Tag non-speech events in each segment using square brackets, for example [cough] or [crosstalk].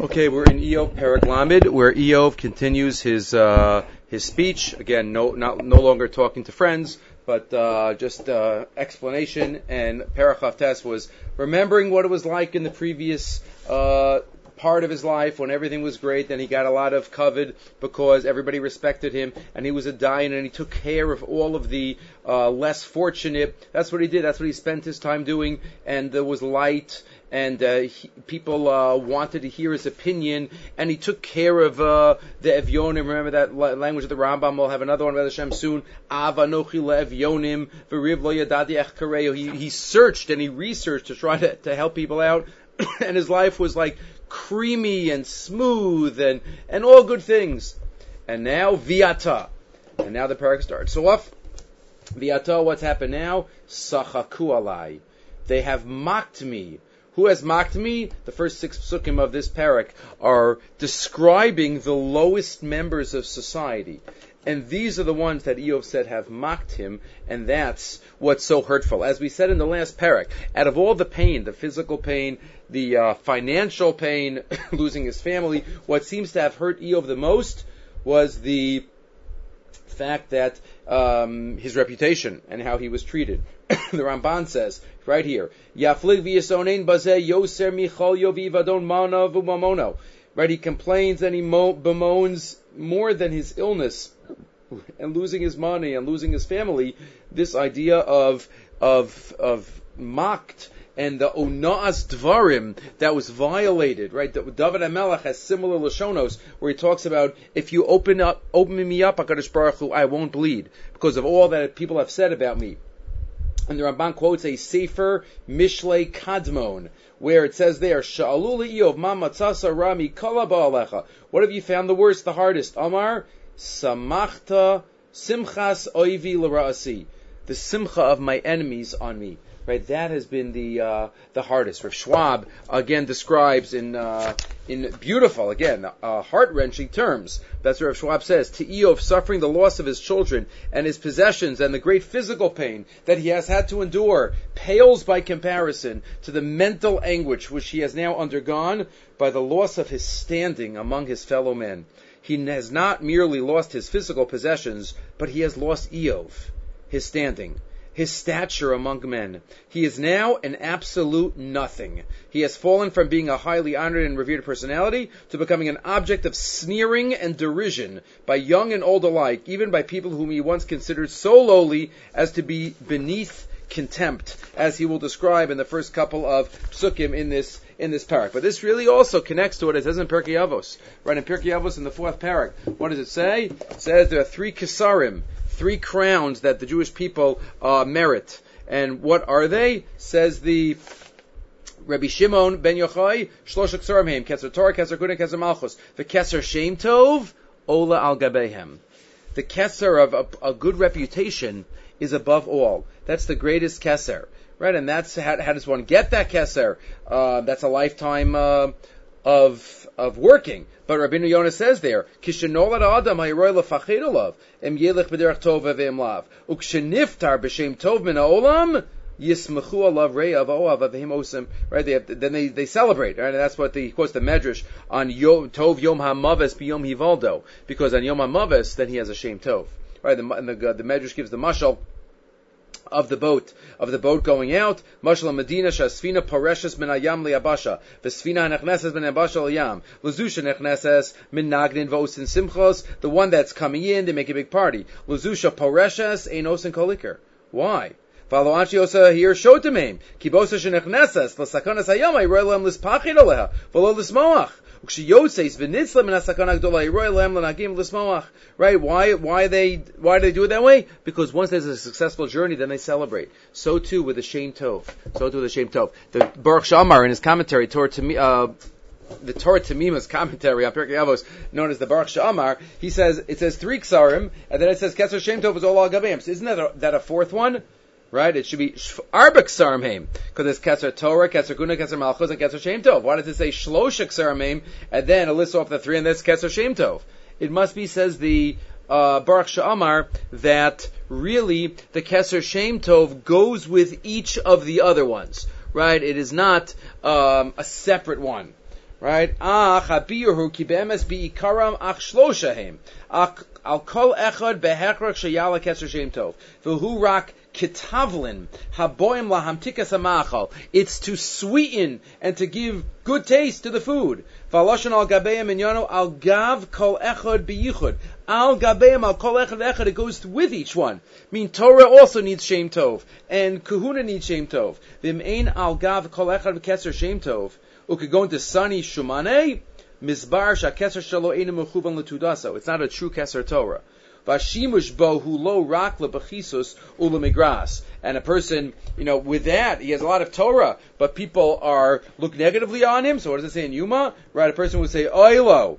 Okay, we're in Eov Parak Lamed, where Eov continues his uh, his speech. Again, no not no longer talking to friends, but uh, just uh, explanation. And Parachavtes was remembering what it was like in the previous uh, part of his life when everything was great and he got a lot of covet because everybody respected him and he was a dying and he took care of all of the uh, less fortunate. That's what he did. That's what he spent his time doing. And there was light and uh, he, people uh, wanted to hear his opinion, and he took care of uh, the Evyonim. Remember that language of the Rambam. We'll have another one about Hashem soon. Avanochi le'Evyonim v'riv lo yadadi He he searched and he researched to try to, to help people out, [coughs] and his life was like creamy and smooth and and all good things. And now viata, and now the parak starts. So off viata, what's happened now? Sachaku alai. They have mocked me who has mocked me? The first six psukim of this parak are describing the lowest members of society. And these are the ones that Eov said have mocked him, and that's what's so hurtful. As we said in the last parak, out of all the pain, the physical pain, the uh, financial pain, [coughs] losing his family, what seems to have hurt Eov the most was the fact that um, his reputation and how he was treated. [coughs] the Ramban says right here, Yaflig v'yisonein bazeh yoser michal yovivadon manav umamono. Right, he complains and he mo- bemoans more than his illness [laughs] and losing his money and losing his family. This idea of of of mocked and the onaas dvarim that was violated, right? David HaMelech has similar lashonos where he talks about if you open up, open me up, Hakadosh Baruch Hu, I won't bleed because of all that people have said about me. And the Ramban quotes a Sefer Mishle Kadmon, where it says there, Sha'alul Eov ma matzasa rami kala ba'alecha. What have you found the worst, the hardest? Amar, samachta simchas oivi l'ra'asi. The simcha of my enemies on me. Right, that has been the uh, the hardest. Rav Schwab again describes in uh, in beautiful again uh, heart wrenching terms. That's what Rav Schwab says. To Eov suffering the loss of his children and his possessions and the great physical pain that he has had to endure pales by comparison to the mental anguish which he has now undergone by the loss of his standing among his fellow men. He has not merely lost his physical possessions, but he has lost Eov, his standing his stature among men. He is now an absolute nothing. He has fallen from being a highly honored and revered personality to becoming an object of sneering and derision by young and old alike, even by people whom he once considered so lowly as to be beneath contempt, as he will describe in the first couple of psukim in this in this parak. But this really also connects to what it says in Pirkei Avos. Right in Pirkei Avos in the fourth parak, what does it say? It says there are three kisarim three crowns that the Jewish people uh, merit. And what are they? Says the Rabbi Shimon ben Yochai, Shlosh Ksarim Keser Torah, Keser Kudah, Keser Malchus. The Keser Shem Tov, Ola al Gabehem. The Keser of a, a, good reputation is above all. That's the greatest Keser. Right, and that's how, how does one get that Keser? Uh, that's a lifetime uh, of of working. But Rabbi Yonah says there, Adam em lav. Uksheniftar tov min yismachu alav oav avim. Right? They have, then they, they celebrate. Right? And that's what the, of course, the Medrash on Yom, Tov Yom HaMaves b'Yom Hivaldo. Because on Yom HaMaves, then he has a shame Tov. Right? The, and the, the Medrash gives the mashal of the boat, of the boat going out. Mashal Medina Shasfina Pareshes Min Ayam Liabasha. Vesfina Nechneses Min Abasha Liyam. Lazusha Nechneses Min Vosin Simchos. The one that's coming in, they make a big party. Lazusha Pareshes Einosin Kolikar. Why? Follow Anchiosa here shotamim. Kibosa shenechneses l'sakonas hayom ayroilem lispachin aleha v'lo lismoach. Right? Why? Why they? Why do they do it that way? Because once there's a successful journey, then they celebrate. So too with the Shem Tov. So too with the Shem Tov. The Baruch Shamar in his commentary, Torah Temimah. Uh, the Torah Tamima's commentary on Pirkei Avos, known as the Baruch Shamar, he says it says three ksarim, and then it says Kesser Shem Tov is all al isn't that a, that a fourth one? Right? It should be Arbek Sarmheim, because it's Ketzer Torah, Ketzer Guna, Ketzer Malchus, and Ketzer Shem Tov. Why does it say Shloshik Sarmheim, and then it lists off the three, and that's Ketzer Shem Tov? It must be, says the uh, Baruch Sha'amar, that really the Ketzer Shem Tov goes with each of the other ones, right? It is not um, a separate one right? Ach habiyuhu ki be'emes bi'ikaram ach shloshahem. Ach al kol echad behechrach sheyala keser shem tov. V'hu rak kitavlin haboim lahamtikas amachal. It's to sweeten and to give good taste to the food. V'aloshan al gabeim minyano al gav kol echad biyichud. Al gabeim al kol echad echad. It goes with each one. I mean, Torah also needs shem tov, and Kahuna needs shem tov. V'im al gav kol echad keser shem tov could go into Sani Shumane, Mizbar Shakeser Shalo Einu Mechuban Letudasa. It's not a true Keser Torah. Vashimush bo hu lo rak lebechisus ulemigras. And a person, you know, with that, he has a lot of Torah, but people are, look negatively on him. So what does it say in Yuma? Right, a person would say, oilo.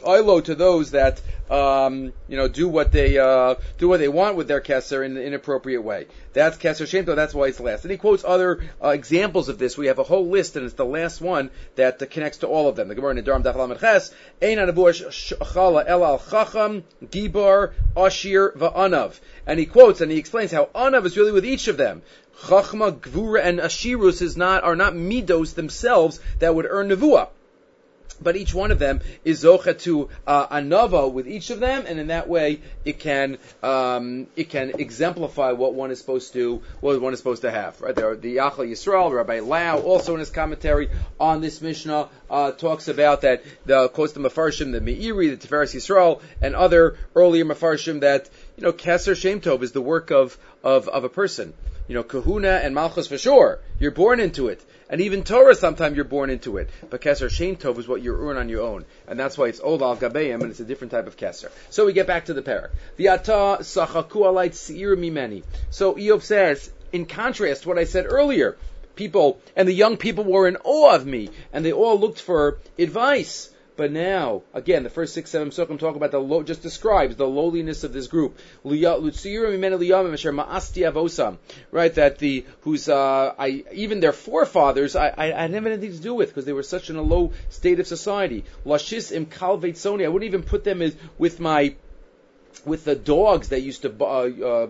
Oilo to those that um, you know do what they uh, do what they want with their kesser in an inappropriate way. That's kesser shemto. That's why it's last. And he quotes other uh, examples of this. We have a whole list, and it's the last one that uh, connects to all of them. The Gemara in Daram Daf Ches Ein Chala El Al Chacham Gibor Ashir Va'anav. And he quotes and he explains how Anav is really with each of them. Chachma, Gvura, and Ashirus is not are not midos themselves that would earn nevuah but each one of them is zocha to uh, anava with each of them, and in that way it can um, it can exemplify what one is supposed to what one is supposed to have. Right there, the Yachal Yisrael, Rabbi Lau, also in his commentary on this Mishnah, uh, talks about that the quotes the Mefarshim, the Meiri, the Tiferes Yisrael, and other earlier Mefarshim that you know Keser Shem Tov is the work of of, of a person. You know, Kahuna and Malchus for sure. You're born into it. And even Torah, sometimes you're born into it. But Keser Shem Tov is what you earn on your own. And that's why it's Old Al and it's a different type of Keser. So we get back to the parak. V'ata sachaku alayt seir mimeni. So Eov says, in contrast to what I said earlier, people, and the young people were in awe of me, and they all looked for advice. But now, again, the first six, seven psukim talk about the low, just describes the lowliness of this group. Right, that the whose uh, I even their forefathers I, I, I didn't have anything to do with because they were such in a low state of society. Lashis im kalvet soni. I wouldn't even put them as, with my with the dogs that used to uh, uh,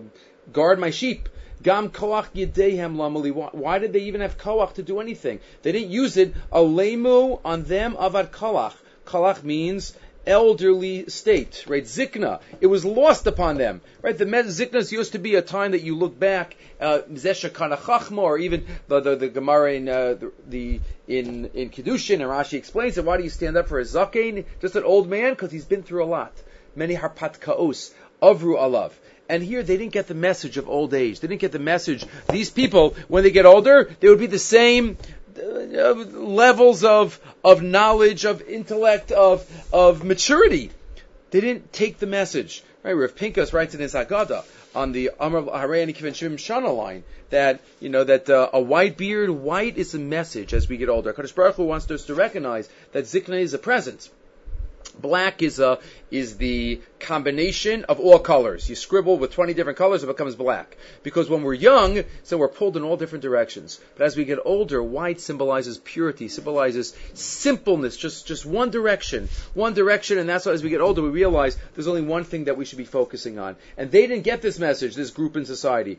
guard my sheep. Gam koach yedehem lamali. Why did they even have koach to do anything? They didn't use it. Alemu on them avad koach. Kalach means elderly state, right? Zikna. It was lost upon them, right? The Ziknas used to be a time that you look back, Zesha uh, or even the, the, the Gemara in, uh, the, the, in, in Kedushin, and Rashi explains it. Why do you stand up for a Zakein? Just an old man? Because he's been through a lot. Many harpat kaos, avru alav. And here they didn't get the message of old age. They didn't get the message. These people, when they get older, they would be the same uh, levels of of knowledge, of intellect, of of maturity. They didn't take the message. Right, Rav Pincus writes in his Haggadah on the Amr Harayani Kivin Shim Shana line that you know that uh, a white beard, white is a message as we get older. Kadosh Baruch Hu wants us to recognize that zikna is a presence. Black is a is the combination of all colors. You scribble with 20 different colors, it becomes black. Because when we're young, so we're pulled in all different directions. But as we get older, white symbolizes purity, symbolizes simpleness, just, just one direction. One direction, and that's why as we get older, we realize there's only one thing that we should be focusing on. And they didn't get this message, this group in society.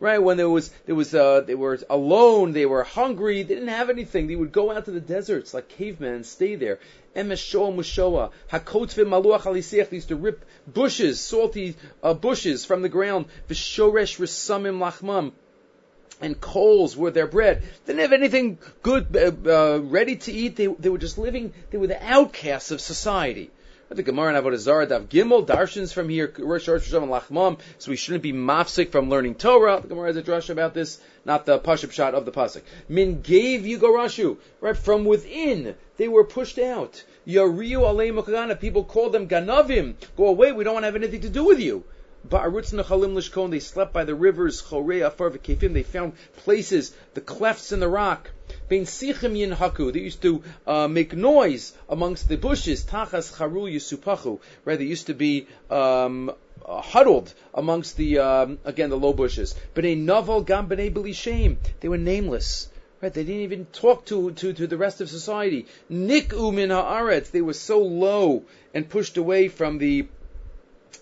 Right, when there was, there was, uh, they were alone, they were hungry, they didn't have anything. They would go out to the deserts like cavemen stay there. Emeshoa Mushoa, Hakotve Maluach Alisiach, they used to rip bushes, salty uh, bushes from the ground, Vishoresh Risamim Lachmam, and coals were their bread. They didn't have anything good, uh, uh, ready to eat. They, they were just living, they were the outcasts of society. The Gemara in Avodah Zarah, Dav Gimel, Darshans from here, Rosh and Lachmam, so we shouldn't be mafsik from learning Torah. The Gemara has a drush about this, not the pashup shot of the pasuk. Min gave you Yugorashu, right, from within, they were pushed out. Yariu alei mukagana, people called them ganavim, go away, we don't want to have anything to do with you. Ba'arutz nechalim lishkon, they slept by the rivers, chorei afar v'kefim, they found places, the clefts in the rock. Bein sichim yinhaku. They used to uh, make noise amongst the bushes. Tachas charu yisupachu. Right? They used to be um, uh, huddled amongst the um, again the low bushes. A novel gam b'nei shame. They were nameless. Right? They didn't even talk to, to, to the rest of society. Nik umin haaretz. They were so low and pushed away from the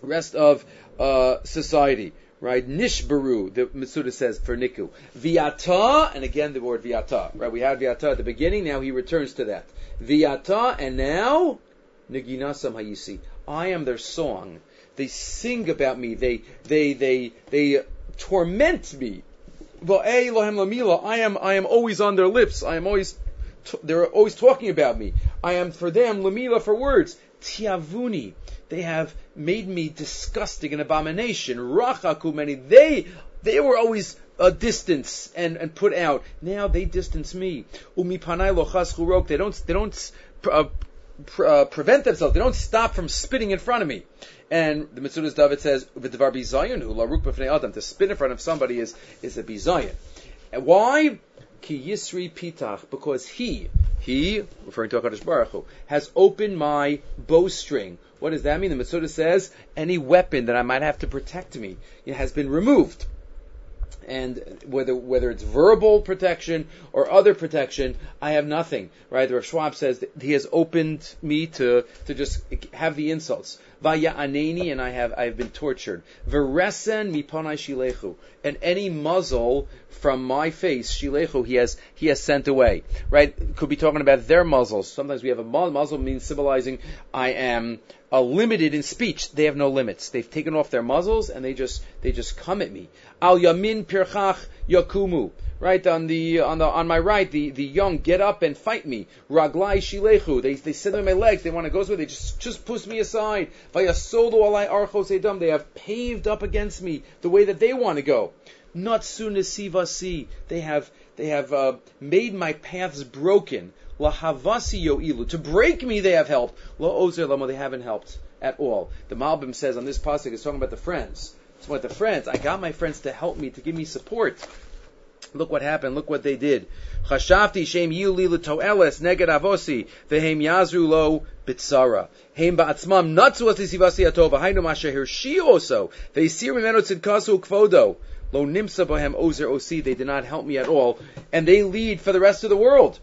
rest of uh, society right? Nishbaru, the Mitsuda says for Niku. Viata, and again the word viata, right? We had viata at the beginning, now he returns to that. Viata, and now, Niginasam Hayisi. I am their song. They sing about me. They, they, they, they torment me. I am, I am always on their lips. I am always, they're always talking about me. I am for them, lamila for words. Tiavuni. They have made me disgusting, an abomination. Rachaku many. They, they were always a distance and, and put out. Now they distance me. Umi panai lochas churok. They don't, they don't, uh, uh, prevent themselves. They don't stop from spitting in front of me. And the Mitzudas David says, "V'devar bizayin hu laruk adam." To spit in front of somebody is is a bizayin. Why? Ki yisri pitach, because he, he, referring to Hakadosh Baruch Hu, has opened my bowstring. What does that mean? The Mitzuda says any weapon that I might have to protect me has been removed and whether whether it's verbal protection or other protection, I have nothing. Right? The Rav Schwab says he has opened me to to just have the insults. Vaya aneni, and I have I have been tortured. Veresen mipanai shilechu, and any muzzle from my face, shilechu, he has he has sent away. Right? Could be talking about their muzzles. Sometimes we have a muzzle means symbolizing I am uh, limited in speech. They have no limits. They've taken off their muzzles and they just they just come at me. Al yamin pirchach yakumu. Right on the on the on my right, the, the young get up and fight me. Raglai shilechu. They they sit on my legs. They want to go somewhere. They just just push me aside. Vayasolu alai archos edam. They have paved up against me the way that they want to go. Not soon as sivasi. They have they have uh, made my paths broken. Lahavasi yo'ilu. To break me, they have helped. Lo ozer lama, they haven't helped at all. The Malbim says on this pasuk is talking about the friends. It's about the friends. I got my friends to help me, to give me support. Look what happened. Look what they did. Chashafti shem yuli l'toeles neged avosi vehem yazru lo bitsara. Heim ba'atzmam natzu asisivasi atova hainu masha hirshi also. Ve'isir mimeno tzidkasu kvodo. Lo nimsa bohem ozer osi. They did not help me at all. And they lead for the rest of the world.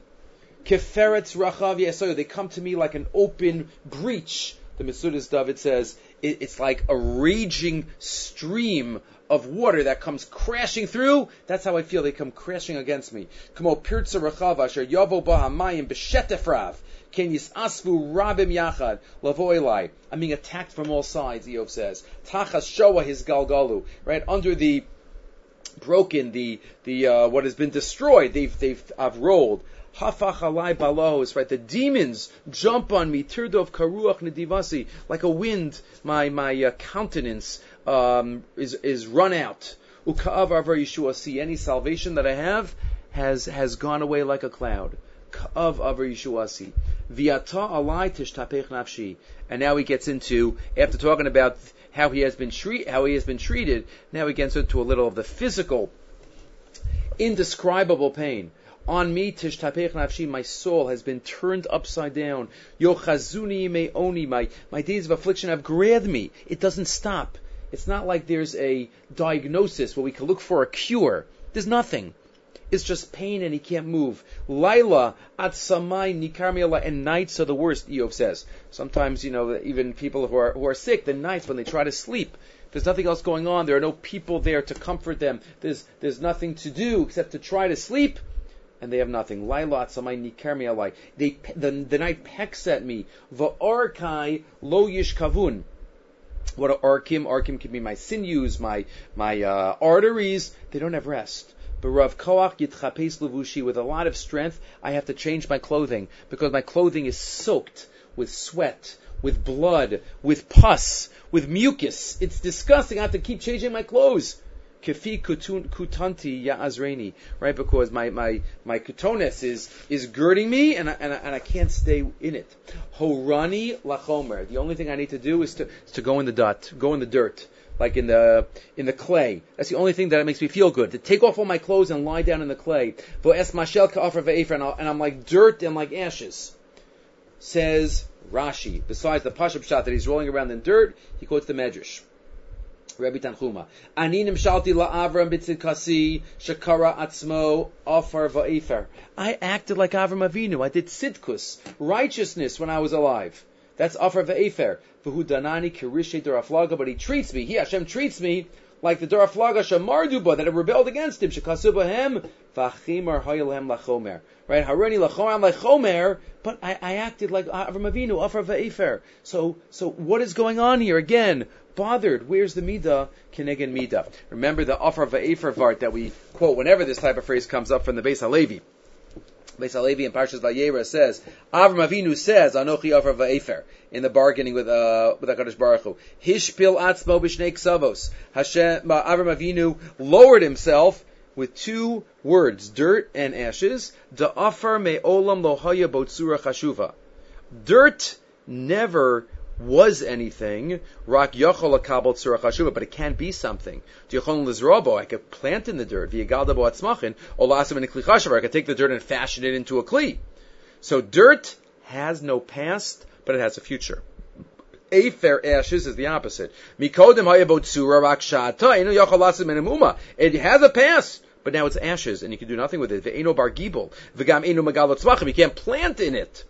Keferetz rachav yesoyo. They come to me like an open breach. The Mitzudas David says it, it's like a raging stream of water that comes crashing through. That's how I feel. They come crashing against me. Kamo pirtza rachav asher yavo bahamayim b'shetefrav. Ken yisasvu rabim yachad lavoilai. I'm being attacked from all sides. Eov says. Tachas shoa his galgalu. Right under the broken, the the uh, what has been destroyed. They've they've I've rolled. Hafach alai balos, right? The demons jump on me, tirdov karuach nedivasi, like a wind. My my uh, countenance um, is is run out. Ukaav avar Yeshua. See any salvation that I have has has gone away like a cloud. Kaav avar Yeshua. See viata alai tishtapech nafshi. And now he gets into after talking about how he has been treat, how he has been treated. Now he gets into a little of the physical, indescribable pain. On me, tishtapech nafshi, my soul has been turned upside down. Yochazuni meoni, my, my days of affliction have grabbed me. It doesn't stop. It's not like there's a diagnosis where we can look for a cure. There's nothing. It's just pain and he can't move. Laila at samai nikarmiala and nights are the worst. Eov says. Sometimes you know even people who are who are sick, the nights when they try to sleep, there's nothing else going on. There are no people there to comfort them. There's there's nothing to do except to try to sleep and they have nothing. Lailat alai. They the, the night pecks at me. Va'arkai lo yishkavun. What are arkim? Arkim can be my sinews, my my uh, arteries. They don't have rest. But Rav yitchapes levushi with a lot of strength. I have to change my clothing because my clothing is soaked with sweat, with blood, with pus, with mucus. It's disgusting. I have to keep changing my clothes. Kefi kutanti ya'azreni, right? Because my, my, my kutones is, is girding me and I, and I, and I can't stay in it. Horani lachomer. The only thing I need to do is to, is to go in the dot, go in the dirt. Like in the in the clay. That's the only thing that makes me feel good. To take off all my clothes and lie down in the clay. And I'm like dirt and like ashes. Says Rashi. Besides the Pashup shot that he's rolling around in dirt, he quotes the Medrash. Rabbi Tanchuma. Ani nimshalti la'avram b'tzidkasi shakara atzmo afar va'efer. I acted like Avram Avinu. I did tzidkus, righteousness when I was alive. That's afar va'efer. V'hu danani kirishe deraflaga, but he treats me, he Hashem treats me like the Daraflaga Shamarduba that rebelled against him. Shekasubahem v'achimar hayilhem lachomer. Right? Harani lachomer lachomer. But I, I acted like Avram Avinu, Afar va'efer. So, so what is going on here? Again, bothered. Where's the midah? Keneged midah. Remember the Afar va'efer vart that we quote whenever this type of phrase comes up from the Beis Halevi. Beis Halevi in Parshas Vayera says, Avram Avinu says, Anochi Afar va'efer in the bargaining with uh, with Hakadosh Baruch Hu. Hishpil atzmo b'shnei ksavos. Hashem uh, Avram Avinu lowered himself with two words, dirt and ashes. Da'afar me'olam lohaya botsura chashuva. Dirt never was anything. Rak yachol akabel tzura chashuva, but it can be something. Diachon lizrobo, I could plant in the dirt. V'yagalda bo atzmachin. Olasim in kli I could take the dirt and fashion it into a kli. So dirt has no past, but it has a future. Afer ashes is the opposite. Mikodim hayabotsura rak shata, inu yachol lasim in It has a past but now it's ashes, and you can do nothing with it. Ve'eno bar gibel, v'gam eno magalot tzmachim. You can't plant in it.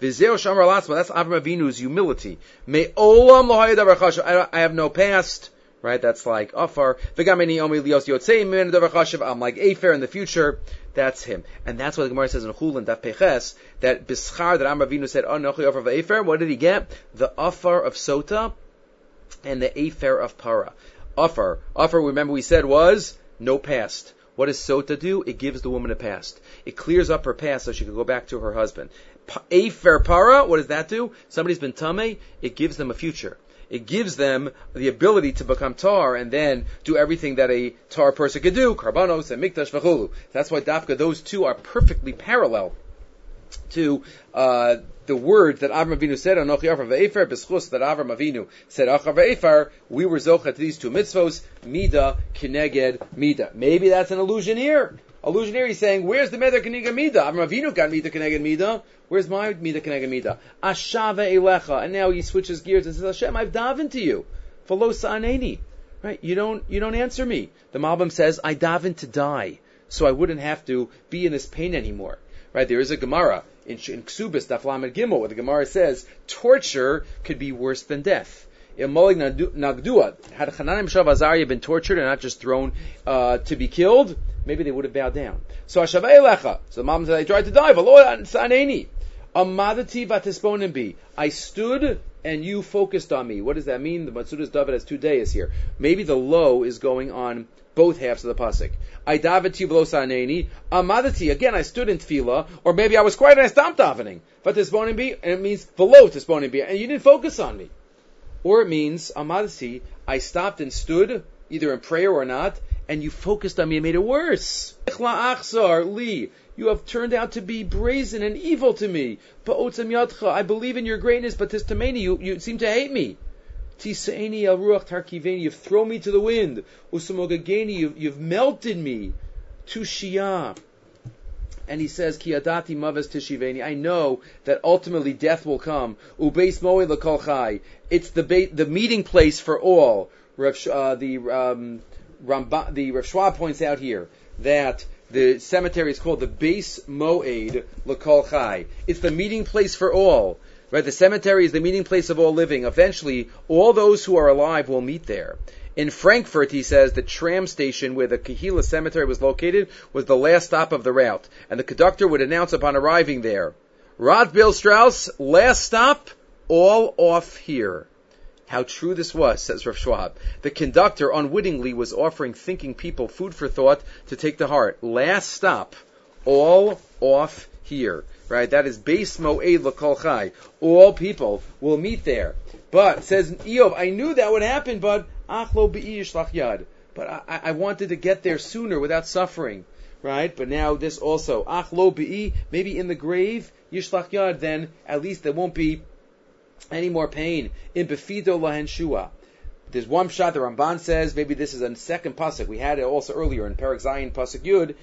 V'zeo shamar latzma. That's Avram Avinu's humility. Me olam I have no past. Right? That's like Afar. V'gam omi lios yotzei min I'm like Afer in the future. That's him. And that's what the Gemara says in Chulin, that Peches, that Bischar, that Avram Avinu said, Oh, Nochi Afar v'Afer. What did he get? The Afar of Sota and the Afer of Para. Afar. Afar, remember we said was no past. What does sota do? It gives the woman a past. It clears up her past so she can go back to her husband. Afer para, what does that do? Somebody's been tame, it gives them a future. It gives them the ability to become tar and then do everything that a tar person could do, karbanos and mikdash v'chulu. That's why dafka, those two are perfectly parallel to uh, the words that Avram Avinu said, Anochi Afar Ve'efer, B'schus, that Avram Avinu said, Achar Ve'efer, we were zocha to these two mitzvos, Mida, Kineged, Mida. Maybe that's an illusion here. Illusion here, he's saying, where's the Mida Kineged Mida? Avram Avinu got Mida Kineged Mida. Where's my Mida Kineged Mida? Ashava Elecha. And now he switches gears and says, Hashem, I've davened to you. V'lo sa'aneni. Right? You don't, you don't answer me. The Malbim says, I daven to die. So I wouldn't have to be in this pain anymore. Right? There is a Gemara in, in Ksubis, Daflamed Gimel, where the Gemara says torture could be worse than death. In Molig Nagdua, had Hananim Shav Azariah been tortured and not just thrown uh, to be killed, maybe they would have bowed down. So Hashavei Lecha. So the mom said, I tried to die. V'lo saneni. Amadati. I stood and you focused on me. What does that mean? The Matsudas David has two days here. Maybe the low is going on both halves of the pasuk. I daveti v'losaneni amadati. Again, I stood in tefillah, or maybe I was quiet and I stopped davening. But tisbonim be, and it means below tisbonim be, and you didn't focus on me. Or it means amadati. I stopped and stood, either in prayer or not, and you focused on me and made it worse. You have turned out to be brazen and evil to me. I believe in your greatness, but tistameni, you, you seem to hate me. Tisaini al tarkiveni, you've thrown me to the wind. Usamogageni, you've, you've melted me. Tushia. And he says, Kiadati mavas tishiveni. I know that ultimately death will come. Ubeis moe lakol chai. It's the ba- the meeting place for all. Uh, the um, The Rav Schwab points out here that the cemetery is called the Base Moed Lakol Chai. It's the meeting place for all. Right? The cemetery is the meeting place of all living. Eventually, all those who are alive will meet there. In Frankfurt, he says, the tram station where the Kahila cemetery was located was the last stop of the route, and the conductor would announce upon arriving there, Rat-Beil-Straße, last stop, all off here. How true this was, says Rav Schwab. The conductor unwittingly was offering thinking people food for thought to take to heart. Last stop, all off here right? That is base moed l'kol chai. All people will meet there. But says Eov, I knew that would happen, but achlo be'i yad. But I, I, wanted to get there sooner without suffering, right? But now this also achlo be'i, maybe in the grave yishlach yad, then at least there won't be any more pain. In befido lahen shua. There's one shot the Ramban says, maybe this is a second pasuk. We had it also earlier in Parak Zayin pasuk Yud,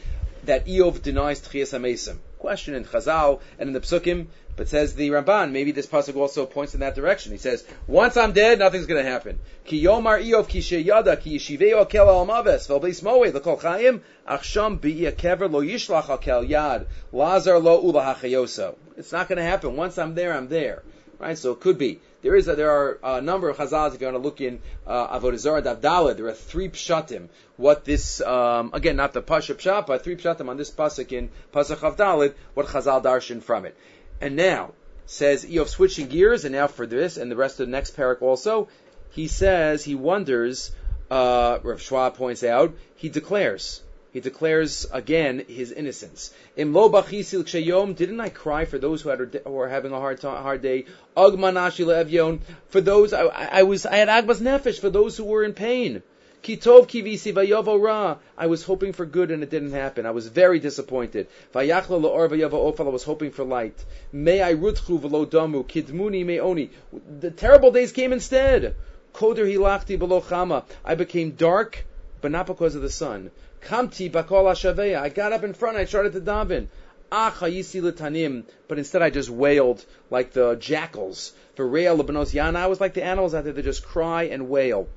that Eov denies Tchias HaMesim. Question in Chazal and in the Psukim, but says the Ramban, maybe this pasuk also points in that direction. He says, once I'm dead, nothing's going to happen. Ki yomar Eov ki sheyada ki yishiveo akel al maves vel beis moed l'kol chayim achsham bi'i kever lo yishlach akel yad lazar lo ula. It's not going to happen. Once I'm there, I'm there. Right? So it could be. There is a, there are a number of chazals. If you want to look in uh, Avodah Zarah Davdalad, there are three pshatim. What this um, again, not the pasha pshat, but three pshatim on this pasuk in pasuk Avdalad. What chazal darshan from it. And now says Eov switching gears, and now for this and the rest of the next parak also, he says he wonders. Uh, Rav Schwab points out he declares he declares again his innocence. Im lo bachisil kshayom, didn't I cry for those who, had, who are having a hard, hard day? Agmanashi le'evyon, for those, I, I, was, I had agbas nefesh, for those who were in pain. Kitov kivisi vayavo ra. I was hoping for good and it didn't happen. I was very disappointed. Vayachla la'or vayavo ofal. I was hoping for light. May I rutchu v'lo damu kidmuni me'oni. The terrible days came instead. Koder hilachti below chama. I became dark, but not because of the sun. Kamti bakol. I got up in front. I started to daven. letanim. But instead, I just wailed like the jackals. For real, lebanos yana. I was like the animals out there that just cry and wail.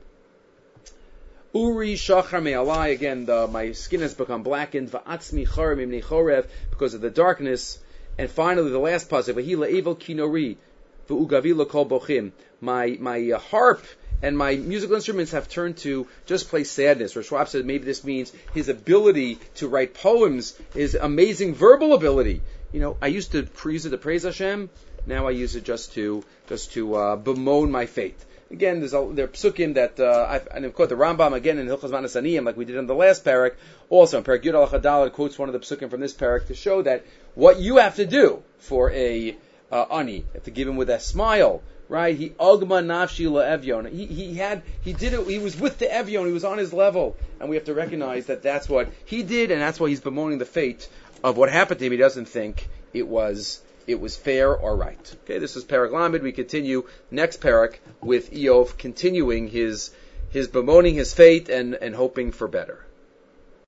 Uri shachar me'alai. Again, the, my skin has become blackened. Va'atzmi charim chorev because of the darkness. And finally, the last pasuk. V'hila evil kinori. My my harp and my musical instruments have turned to just play sadness. Or Schwab said maybe this means his ability to write poems, his amazing verbal ability. You know, I used to use it to praise Hashem. Now I use it just to just to uh, bemoan my fate. Again, there's a, there psukim that uh, I've, and course the Rambam again in Hilchos Matnos Aniyim, like we did in the last parak. Also, in Parak Yud Al quotes one of the psukim from this parak to show that what you have to do for a uh, ani, you have to give him with a smile, right? He agma nafshi evyon. He he had he did it. He was with the evyon. He was on his level, and we have to recognize that that's what he did, and that's why he's bemoaning the fate of what happened to him. He doesn't think it was it was fair or right. Okay, this is Parak Lamed. We continue next Parak with Eov continuing his his bemoaning his fate and and hoping for better.